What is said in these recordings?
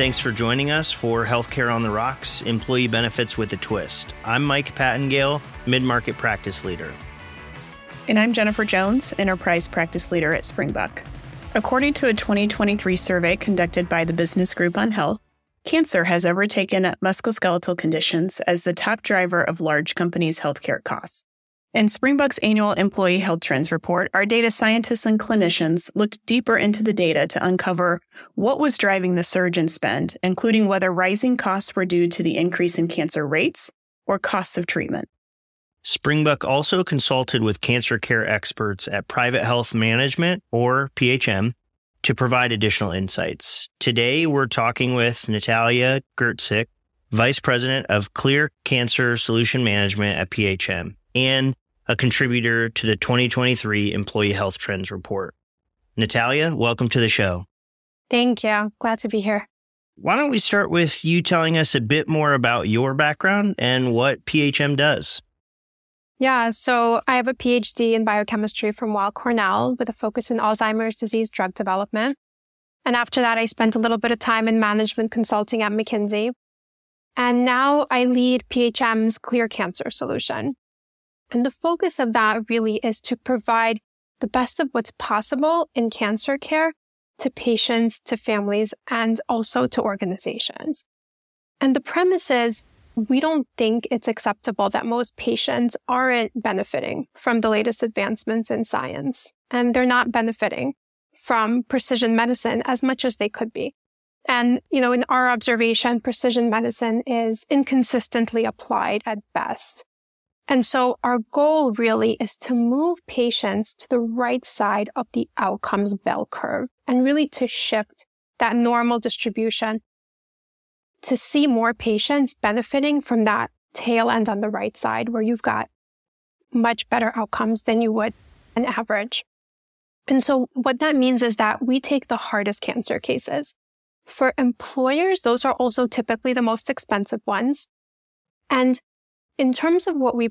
thanks for joining us for Healthcare on the Rocks Employee Benefits with a Twist. I'm Mike Pattengale, Mid Market Practice Leader. And I'm Jennifer Jones, Enterprise Practice Leader at Springbuk. According to a 2023 survey conducted by the Business Group on Health, cancer has overtaken musculoskeletal conditions as the top driver of large companies' healthcare costs. In Springbuk's annual Employee Health Trends report, our data scientists and clinicians looked deeper into the data to uncover what was driving the surge in spend, including whether rising costs were due to the increase in cancer rates or costs of treatment. Springbuk also consulted with cancer care experts at Private Health Management, or PHM, to provide additional insights. Today, we're talking with Natalya Gertsik, Vice President of Clear Cancer Solution Management at PHM, and a contributor to the 2023 Employee Health Trends Report. Natalya, welcome to the show. Thank you. Glad to be here. Why don't we start with you telling us a bit more about your background and what PHM does? Yeah, so I have a PhD in biochemistry from Weill Cornell with a focus in Alzheimer's disease drug development. And after that, I spent a little bit of time in management consulting at McKinsey. And now I lead PHM's Clear Cancer solution, and the focus of that really is to provide the best of what's possible in cancer care to patients, to families, and also to organizations. And the premise is we don't think it's acceptable that most patients aren't benefiting from the latest advancements in science, and they're not benefiting from precision medicine as much as they could be. And, you know, in our observation, precision medicine is inconsistently applied at best. And so our goal really is to move patients to the right side of the outcomes bell curve and really to shift that normal distribution to see more patients benefiting from that tail end on the right side where you've got much better outcomes than you would an average. And so what that means is that we take the hardest cancer cases. For employers, those are also typically the most expensive ones. And in terms of what we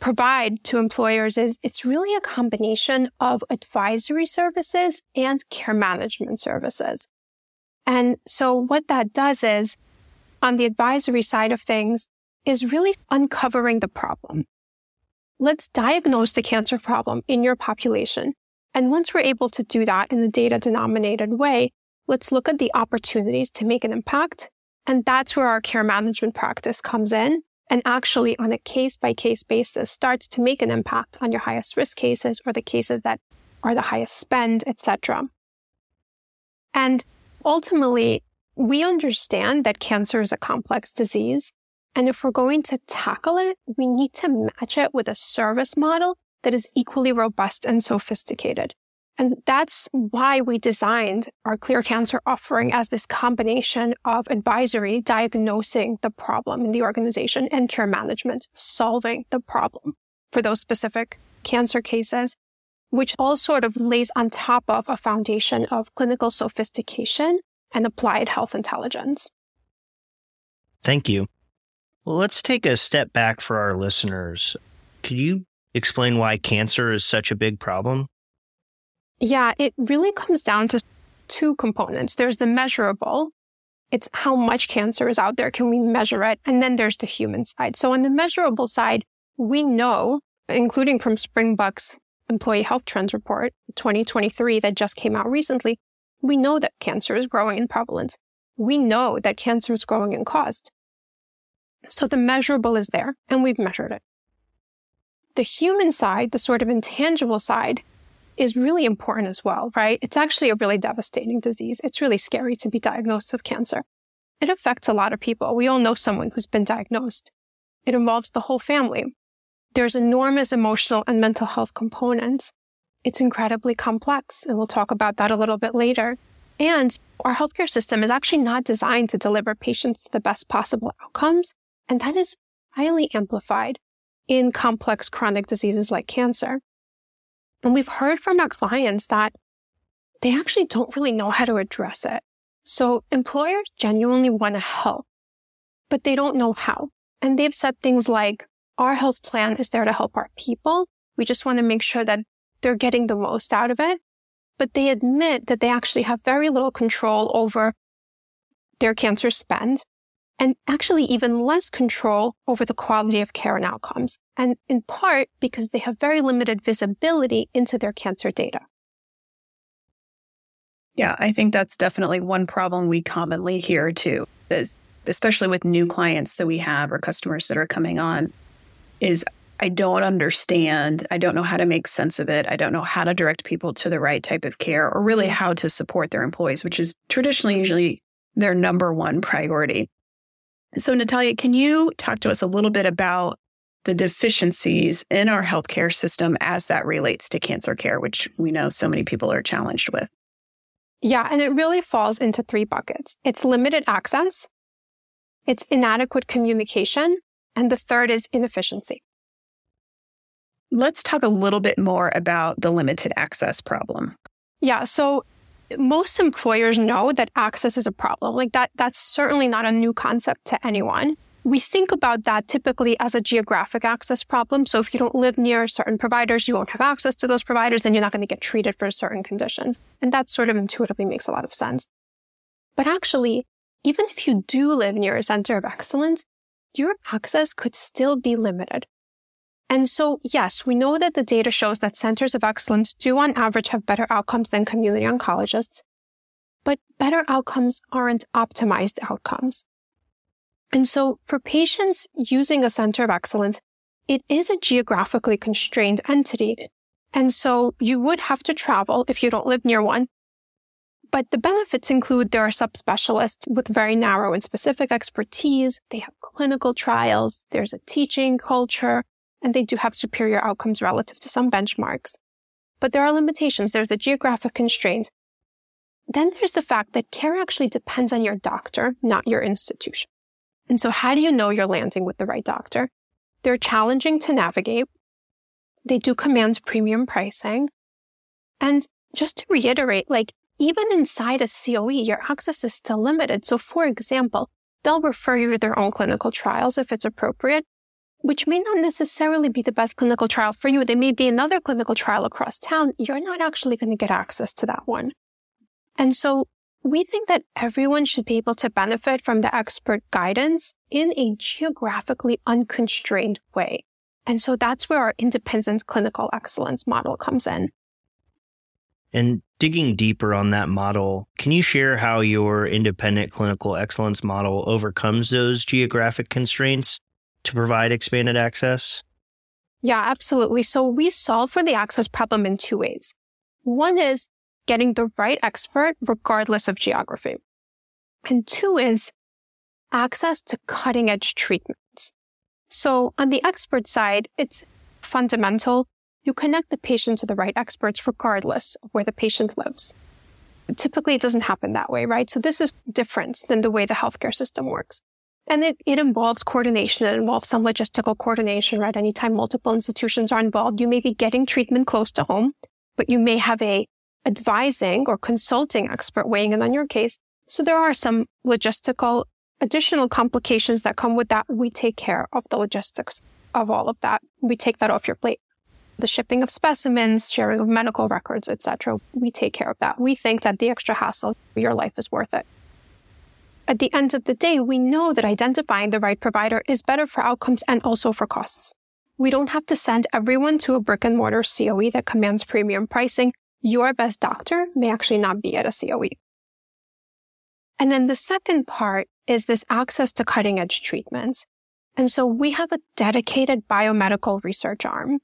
provide to employers is it's really a combination of advisory services and care management services. And so what that does is on the advisory side of things is really uncovering the problem. Let's diagnose the cancer problem in your population. And once we're able to do that in a data denominated way, let's look at the opportunities to make an impact. And that's where our care management practice comes in and actually on a case by case basis starts to make an impact on your highest risk cases or the cases that are the highest spend, etc. And ultimately, we understand that cancer is a complex disease. And if we're going to tackle it, we need to match it with a service model that is equally robust and sophisticated. And that's why we designed our clear cancer offering as this combination of advisory, diagnosing the problem in the organization and care management, solving the problem for those specific cancer cases, which all sort of lays on top of a foundation of clinical sophistication and applied health intelligence. Thank you. Well, let's take a step back for our listeners. Could you explain why cancer is such a big problem? Yeah, it really comes down to two components. There's the measurable. It's how much cancer is out there. Can we measure it? And then there's the human side. So on the measurable side, we know, including from Springbuk's Employee Health Trends Report 2023 that just came out recently, we know that cancer is growing in prevalence. We know that cancer is growing in cost. So the measurable is there and we've measured it. The human side, the sort of intangible side, is really important as well, right? It's actually a really devastating disease. It's really scary to be diagnosed with cancer. It affects a lot of people. We all know someone who's been diagnosed. It involves the whole family. There's enormous emotional and mental health components. It's incredibly complex, and we'll talk about that a little bit later. And our healthcare system is actually not designed to deliver patients the best possible outcomes, and that is highly amplified in complex chronic diseases like cancer. And we've heard from our clients that they actually don't really know how to address it. So employers genuinely want to help, but they don't know how. And they've said things like, our health plan is there to help our people. We just want to make sure that they're getting the most out of it. But they admit that they actually have very little control over their cancer spend and actually even less control over the quality of care and outcomes. And in part because they have very limited visibility into their cancer data. Yeah, I think that's definitely one problem we commonly hear too, is especially with new clients that we have or customers that are coming on, is I don't understand. I don't know how to make sense of it. I don't know how to direct people to the right type of care or really how to support their employees, which is traditionally usually their number one priority. So, Natalya, can you talk to us a little bit about the deficiencies in our healthcare system as that relates to cancer care, which we know so many people are challenged with? Yeah, and it really falls into three buckets it's limited access, it's inadequate communication, and the third is inefficiency. Let's talk a little bit more about the limited access problem. Yeah, so most employers know that access is a problem. Like that, that's certainly not a new concept to anyone. We think about that typically as a geographic access problem. So if you don't live near certain providers, you won't have access to those providers, then you're not going to get treated for certain conditions. And that sort of intuitively makes a lot of sense. But actually, even if you do live near a center of excellence, your access could still be limited. And so, yes, we know that the data shows that centers of excellence do on average have better outcomes than community oncologists, but better outcomes aren't optimized outcomes. And so for patients using a center of excellence, it is a geographically constrained entity. And so you would have to travel if you don't live near one. But the benefits include there are subspecialists with very narrow and specific expertise. They have clinical trials. There's a teaching culture and they do have superior outcomes relative to some benchmarks. But there are limitations. There's the geographic constraints. Then there's the fact that care actually depends on your doctor, not your institution. And so how do you know you're landing with the right doctor? They're challenging to navigate. They do command premium pricing. And just to reiterate, like even inside a COE, your access is still limited. So for example, they'll refer you to their own clinical trials if it's appropriate, which may not necessarily be the best clinical trial for you. There may be another clinical trial across town. You're not actually going to get access to that one. And so we think that everyone should be able to benefit from the expert guidance in a geographically unconstrained way. And so that's where our independent clinical excellence model comes in. And digging deeper on that model, can you share how your independent clinical excellence model overcomes those geographic constraints to provide expanded access? Yeah, absolutely. So we solve for the access problem in two ways. One is getting the right expert regardless of geography. And two is access to cutting edge treatments. So on the expert side, it's fundamental. You connect the patient to the right experts regardless of where the patient lives. Typically, it doesn't happen that way, right? So this is different than the way the healthcare system works. And it, it involves coordination. It involves some logistical coordination, right? Anytime multiple institutions are involved, you may be getting treatment close to home, but you may have a advising or consulting expert weighing in on your case. So there are some logistical additional complications that come with that. We take care of the logistics of all of that. We take that off your plate. The shipping of specimens, sharing of medical records, etc. We take care of that. We think that the extra hassle your life is worth it at the end of the day, we know that identifying the right provider is better for outcomes and also for costs. We don't have to send everyone to a brick and mortar COE that commands premium pricing. Your best doctor may actually not be at a COE. And then the second part is this access to cutting edge treatments. And so we have a dedicated biomedical research arm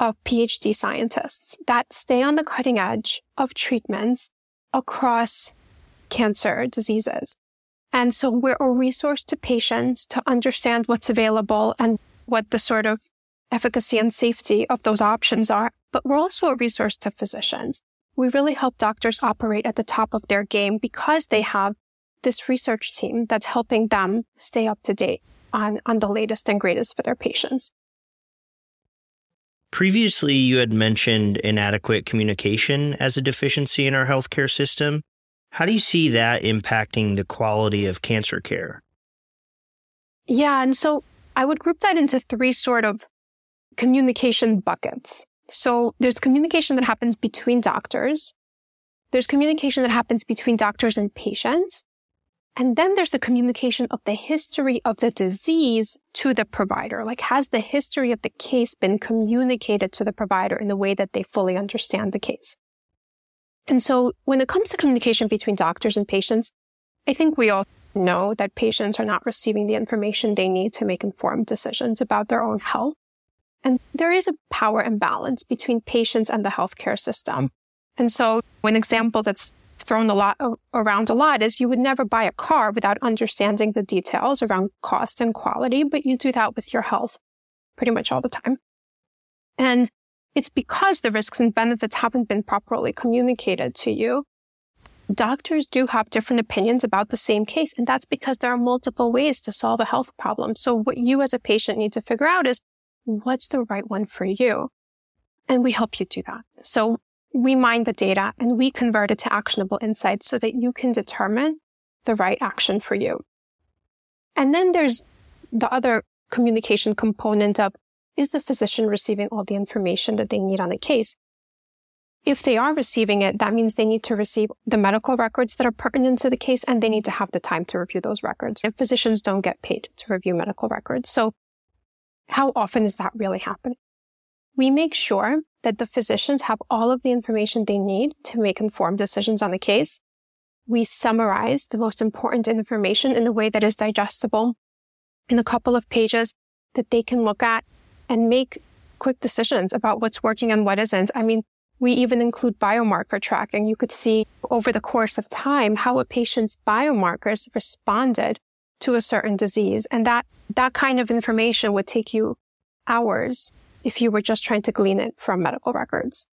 of PhD scientists that stay on the cutting edge of treatments across cancer diseases. And so we're a resource to patients to understand what's available and what the sort of efficacy and safety of those options are. But we're also a resource to physicians. We really help doctors operate at the top of their game because they have this research team that's helping them stay up to date on, on the latest and greatest for their patients. Previously, you had mentioned inadequate communication as a deficiency in our healthcare system. How do you see that impacting the quality of cancer care? Yeah. And so I would group that into three sort of communication buckets. So there's communication that happens between doctors. There's communication that happens between doctors and patients. And then there's the communication of the history of the disease to the provider. Like, has the history of the case been communicated to the provider in a way that they fully understand the case? And so when it comes to communication between doctors and patients, I think we all know that patients are not receiving the information they need to make informed decisions about their own health. And there is a power imbalance between patients and the healthcare system. And so an example that's thrown a lot around a lot is you would never buy a car without understanding the details around cost and quality, but you do that with your health pretty much all the time. And it's because the risks and benefits haven't been properly communicated to you. Doctors do have different opinions about the same case, and that's because there are multiple ways to solve a health problem. So what you as a patient need to figure out is what's the right one for you? And we help you do that. So we mine the data and we convert it to actionable insights so that you can determine the right action for you. And then there's the other communication component of is the physician receiving all the information that they need on a case? If they are receiving it, that means they need to receive the medical records that are pertinent to the case and they need to have the time to review those records. And physicians don't get paid to review medical records. So how often is that really happening? We make sure that the physicians have all of the information they need to make informed decisions on the case. We summarize the most important information in a way that is digestible in a couple of pages that they can look at and make quick decisions about what's working and what isn't. I mean, we even include biomarker tracking. You could see over the course of time how a patient's biomarkers responded to a certain disease. And that, that kind of information would take you hours if you were just trying to glean it from medical records.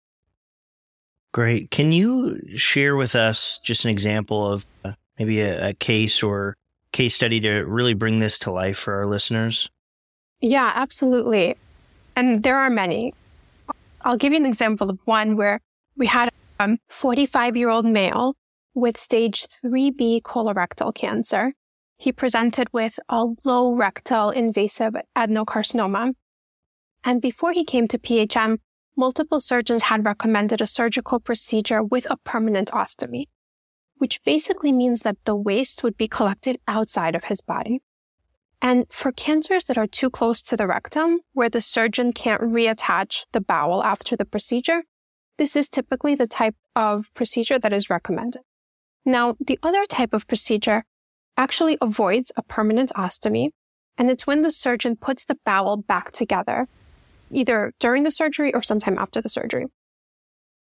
Great. Can you share with us just an example of uh, maybe a, a case or case study to really bring this to life for our listeners? Yeah, absolutely. And there are many. I'll give you an example of one where we had um, a 45 year old male with stage 3B colorectal cancer. He presented with a low rectal invasive adenocarcinoma and before he came to PHM, multiple surgeons had recommended a surgical procedure with a permanent ostomy, which basically means that the waste would be collected outside of his body. And for cancers that are too close to the rectum, where the surgeon can't reattach the bowel after the procedure, this is typically the type of procedure that is recommended. Now, the other type of procedure actually avoids a permanent ostomy, and it's when the surgeon puts the bowel back together either during the surgery or sometime after the surgery.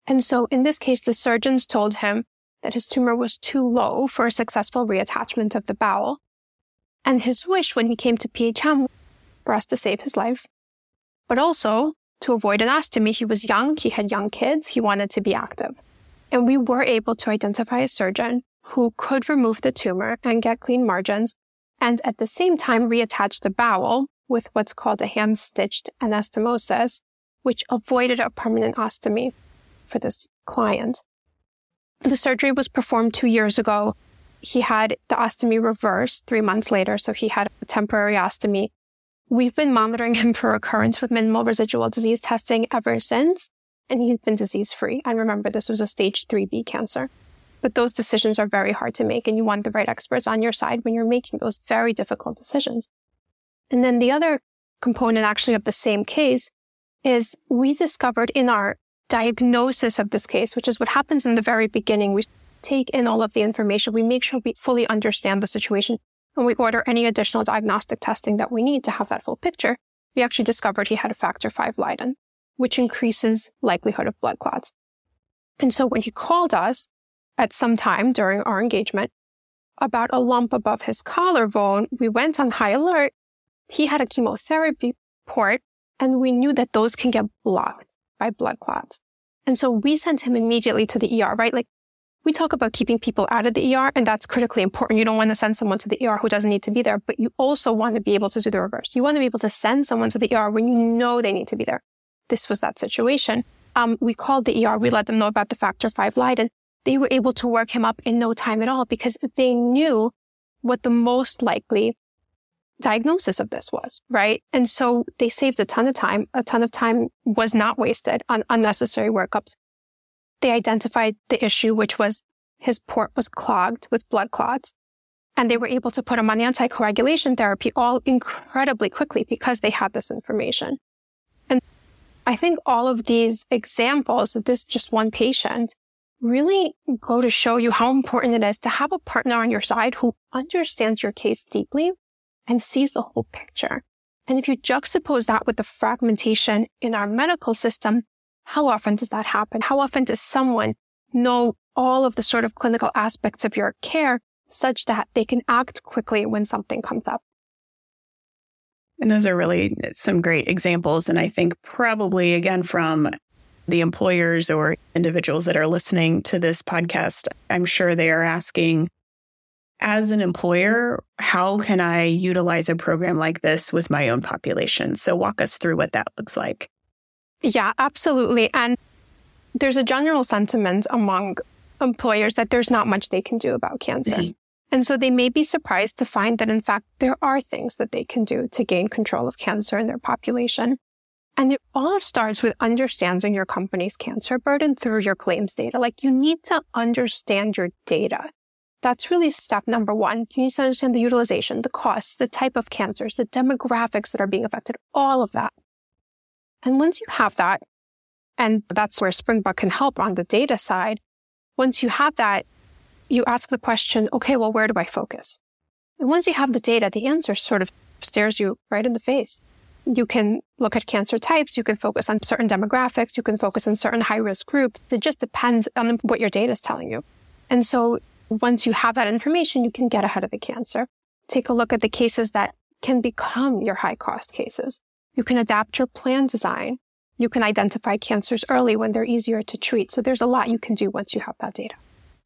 And so in this case, the surgeons told him that his tumor was too low for a successful reattachment of the bowel. And his wish when he came to PHM for us to save his life, but also to avoid an ostomy. He was young. He had young kids. He wanted to be active. And we were able to identify a surgeon who could remove the tumor and get clean margins and at the same time reattach the bowel with what's called a hand stitched anastomosis, which avoided a permanent ostomy for this client. The surgery was performed two years ago. He had the ostomy reversed three months later, so he had a temporary ostomy. We've been monitoring him for recurrence with minimal residual disease testing ever since, and he's been disease free. And remember, this was a stage 3B cancer. But those decisions are very hard to make, and you want the right experts on your side when you're making those very difficult decisions. And then the other component actually of the same case is we discovered in our diagnosis of this case, which is what happens in the very beginning. We take in all of the information. We make sure we fully understand the situation and we order any additional diagnostic testing that we need to have that full picture. We actually discovered he had a factor five Leiden, which increases likelihood of blood clots. And so when he called us at some time during our engagement about a lump above his collarbone, we went on high alert he had a chemotherapy port and we knew that those can get blocked by blood clots. And so we sent him immediately to the ER, right? Like we talk about keeping people out of the ER and that's critically important. You don't want to send someone to the ER who doesn't need to be there, but you also want to be able to do the reverse. You want to be able to send someone to the ER when you know they need to be there. This was that situation. Um, we called the ER. We let them know about the factor five Leiden. They were able to work him up in no time at all because they knew what the most likely diagnosis of this was, right? And so they saved a ton of time. A ton of time was not wasted on unnecessary workups. They identified the issue, which was his port was clogged with blood clots. and they were able to put him on anticoagulation therapy all incredibly quickly because they had this information. And I think all of these examples of this just one patient really go to show you how important it is to have a partner on your side who understands your case deeply and sees the whole picture. And if you juxtapose that with the fragmentation in our medical system, how often does that happen? How often does someone know all of the sort of clinical aspects of your care such that they can act quickly when something comes up. And those are really some great examples. And I think probably again from the employers or individuals that are listening to this podcast, I'm sure they are asking, as an employer, how can I utilize a program like this with my own population? So walk us through what that looks like. Yeah, absolutely. And there's a general sentiment among employers that there's not much they can do about cancer. Mm-hmm. And so they may be surprised to find that, in fact, there are things that they can do to gain control of cancer in their population. And it all starts with understanding your company's cancer burden through your claims data. Like you need to understand your data. That's really step number one. You need to understand the utilization, the costs, the type of cancers, the demographics that are being affected, all of that. And once you have that, and that's where Springbuk can help on the data side, once you have that, you ask the question, okay, well, where do I focus? And once you have the data, the answer sort of stares you right in the face. You can look at cancer types. You can focus on certain demographics. You can focus on certain high risk groups. It just depends on what your data is telling you. And so once you have that information, you can get ahead of the cancer. Take a look at the cases that can become your high cost cases. You can adapt your plan design. You can identify cancers early when they're easier to treat. So there's a lot you can do once you have that data.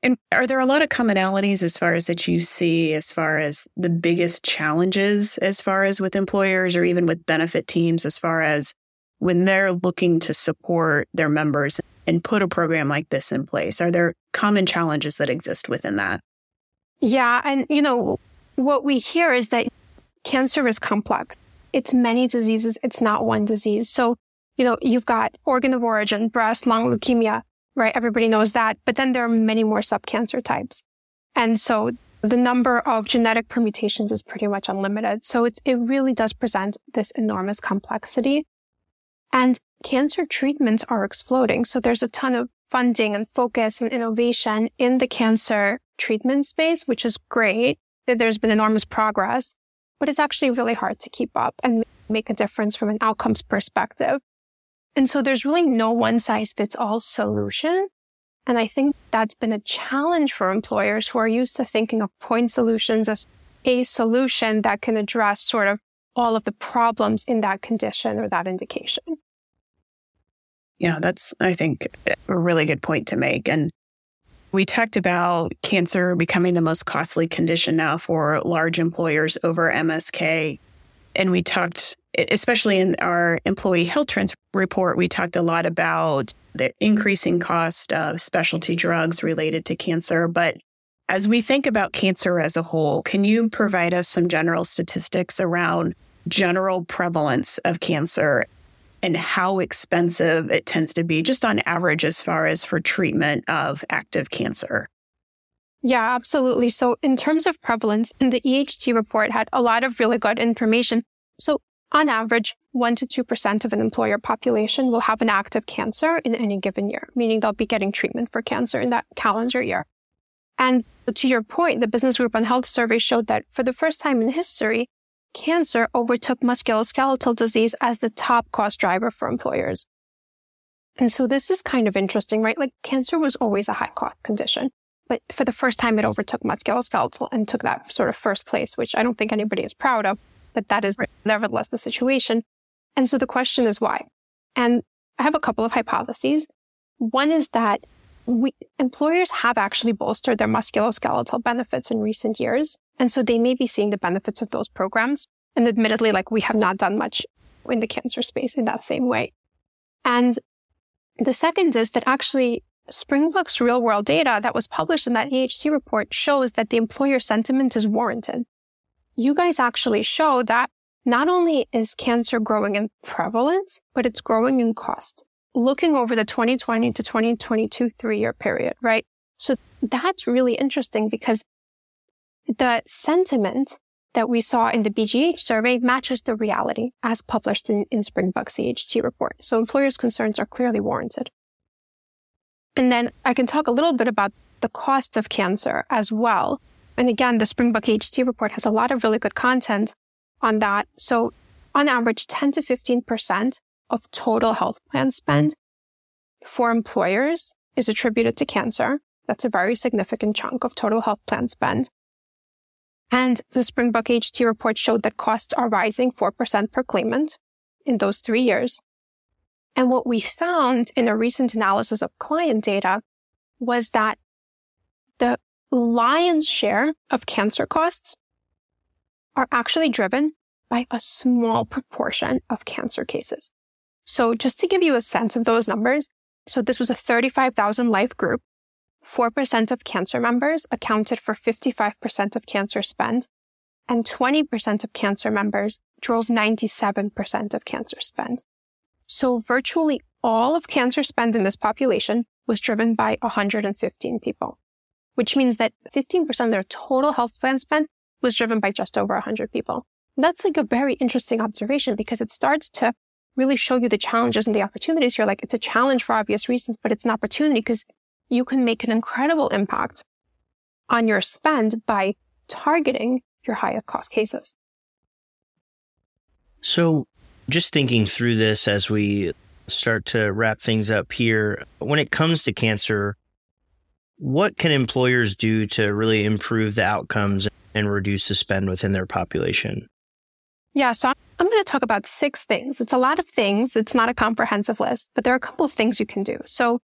And are there a lot of commonalities as far as that you see as far as the biggest challenges as far as with employers or even with benefit teams as far as when they're looking to support their members and put a program like this in place? Are there common challenges that exist within that? Yeah. And, you know, what we hear is that cancer is complex. It's many diseases. It's not one disease. So, you know, you've got organ of origin, breast, lung, leukemia, right? Everybody knows that. But then there are many more subcancer types. And so the number of genetic permutations is pretty much unlimited. So it really does present this enormous complexity. And cancer treatments are exploding. So there's a ton of funding and focus and innovation in the cancer treatment space, which is great. There's been enormous progress, but it's actually really hard to keep up and make a difference from an outcomes perspective. And so there's really no one size fits all solution. And I think that's been a challenge for employers who are used to thinking of point solutions as a solution that can address sort of all of the problems in that condition or that indication. Yeah, that's, I think, a really good point to make. And we talked about cancer becoming the most costly condition now for large employers over MSK. And we talked, especially in our employee health trends report, we talked a lot about the increasing cost of specialty drugs related to cancer. But as we think about cancer as a whole, can you provide us some general statistics around general prevalence of cancer and how expensive it tends to be, just on average, as far as for treatment of active cancer? Yeah, absolutely. So in terms of prevalence, the EHT report had a lot of really good information. So on average, 1 to 2% of an employer population will have an active cancer in any given year, meaning they'll be getting treatment for cancer in that calendar year. And to your point, the Business Group on Health survey showed that for the first time in history, cancer overtook musculoskeletal disease as the top cost driver for employers. And so this is kind of interesting, right? Like cancer was always a high cost condition. But for the first time, it overtook musculoskeletal and took that sort of first place, which I don't think anybody is proud of, but that is nevertheless the situation. And so the question is why? And I have a couple of hypotheses. One is that we, employers have actually bolstered their musculoskeletal benefits in recent years. And so they may be seeing the benefits of those programs. And admittedly, like we have not done much in the cancer space in that same way. And the second is that actually Springbuk's real world data that was published in that EHT report shows that the employer sentiment is warranted. You guys actually show that not only is cancer growing in prevalence, but it's growing in cost. Looking over the 2020 to 2022 three year period, right? So that's really interesting because the sentiment that we saw in the BGH survey matches the reality as published in, in Springbuk CHT report. So employers' concerns are clearly warranted. And then I can talk a little bit about the cost of cancer as well. And again, the Springbuk HT report has a lot of really good content on that. So on average, 10 to 15% of total health plan spend for employers is attributed to cancer. That's a very significant chunk of total health plan spend. And the Springbuk HT report showed that costs are rising 4% per claimant in those three years. And what we found in a recent analysis of client data was that the lion's share of cancer costs are actually driven by a small proportion of cancer cases. So just to give you a sense of those numbers, so this was a 35,000 life group. 4% of cancer members accounted for 55% of cancer spend, and 20% of cancer members drove 97% of cancer spend. So virtually all of cancer spend in this population was driven by 115 people, which means that 15% of their total health plan spend was driven by just over 100 people. that's like a very interesting observation because it starts to really show you the challenges and the opportunities here. Like it's a challenge for obvious reasons, but it's an opportunity because you can make an incredible impact on your spend by targeting your highest cost cases. So just thinking through this as we start to wrap things up here, when it comes to cancer, what can employers do to really improve the outcomes and reduce the spend within their population? Yeah, so I'm going to talk about six things. It's a lot of things. It's not a comprehensive list, but there are a couple of things you can do. So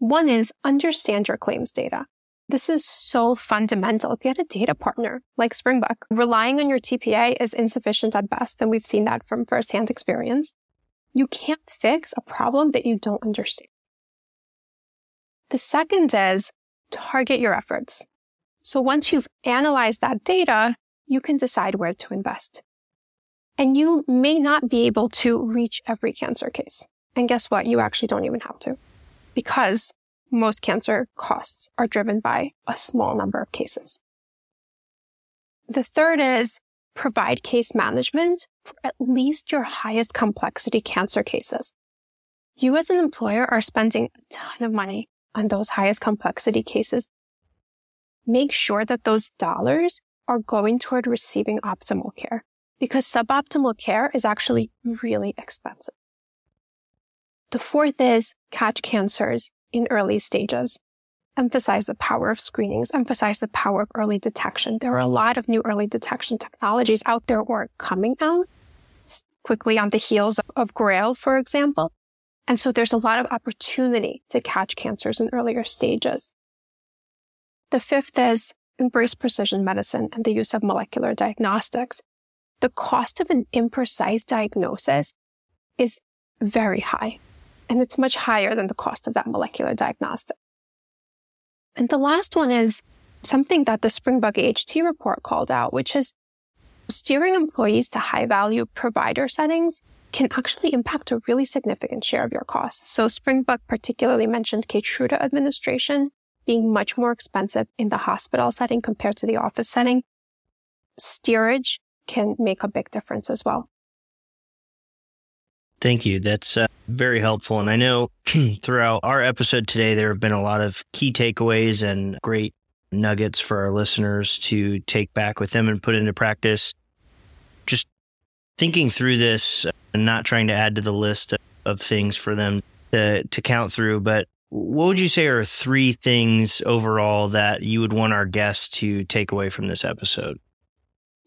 one is understand your claims data. This is so fundamental. If you had a data partner like Springbuk, relying on your TPA is insufficient at best. And we've seen that from firsthand experience. You can't fix a problem that you don't understand. The second is target your efforts. So once you've analyzed that data, you can decide where to invest. And you may not be able to reach every cancer case. And guess what? You actually don't even have to because most cancer costs are driven by a small number of cases. The third is provide case management for at least your highest complexity cancer cases. You as an employer are spending a ton of money on those highest complexity cases. Make sure that those dollars are going toward receiving optimal care because suboptimal care is actually really expensive. The fourth is catch cancers in early stages. Emphasize the power of screenings, emphasize the power of early detection. There are a lot of new early detection technologies out there or coming out quickly on the heels of, of GRAIL, for example. And so there's a lot of opportunity to catch cancers in earlier stages. The fifth is embrace precision medicine and the use of molecular diagnostics. The cost of an imprecise diagnosis is very high and it's much higher than the cost of that molecular diagnostic. And the last one is something that the Springbuk HT report called out, which is steering employees to high value provider settings can actually impact a really significant share of your costs. So Springbuk particularly mentioned Keytruda administration being much more expensive in the hospital setting compared to the office setting. Steerage can make a big difference as well. Thank you. That's uh, very helpful. And I know hmm. throughout our episode today, there have been a lot of key takeaways and great nuggets for our listeners to take back with them and put into practice. Just thinking through this and not trying to add to the list of things for them to, to count through, but what would you say are three things overall that you would want our guests to take away from this episode?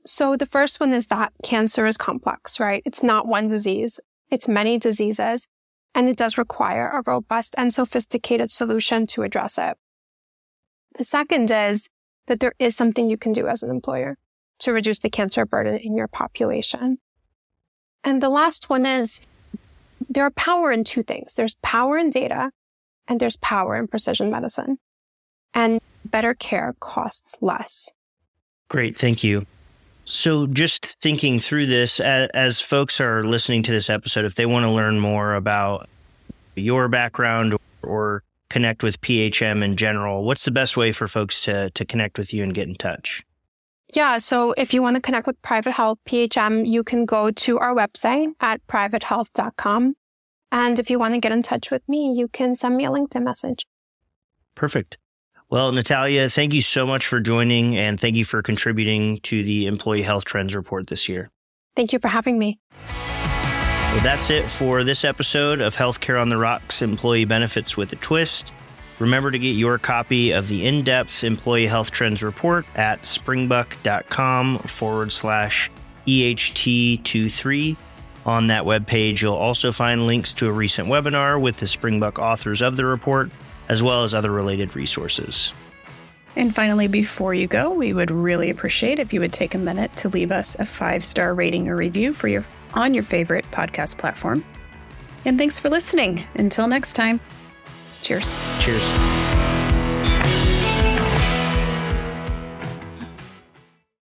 So the first one is that cancer is complex, right? It's not one disease. It's many diseases, and it does require a robust and sophisticated solution to address it. The second is that there is something you can do as an employer to reduce the cancer burden in your population. And the last one is there are power in two things. There's power in data and there's power in precision medicine. And better care costs less. Great. Thank you. So, just thinking through this, as, as, folks are listening to this episode, if they want to learn more about your background or connect with PHM in general, what's the best way for folks to, to connect with you and get in touch? Yeah. So if you want to connect with Private Health PHM, you can go to our website at privatehealth.com. And if you want to get in touch with me, you can send me a LinkedIn message. Perfect. Well, Natalya, thank you so much for joining and thank you for contributing to the Employee Health Trends Report this year. Thank you for having me. Well, that's it for this episode of Healthcare on the Rocks Employee Benefits with a Twist. Remember to get your copy of the in depth Employee Health Trends Report at springbuk.com forward slash EHT23. On that webpage, you'll also find links to a recent webinar with the Springbuk authors of the report, as well as other related resources. And finally, before you go, we would really appreciate if you would take a minute to leave us a five star rating or review for your on your favorite podcast platform. And thanks for listening. Until next time, cheers. Cheers.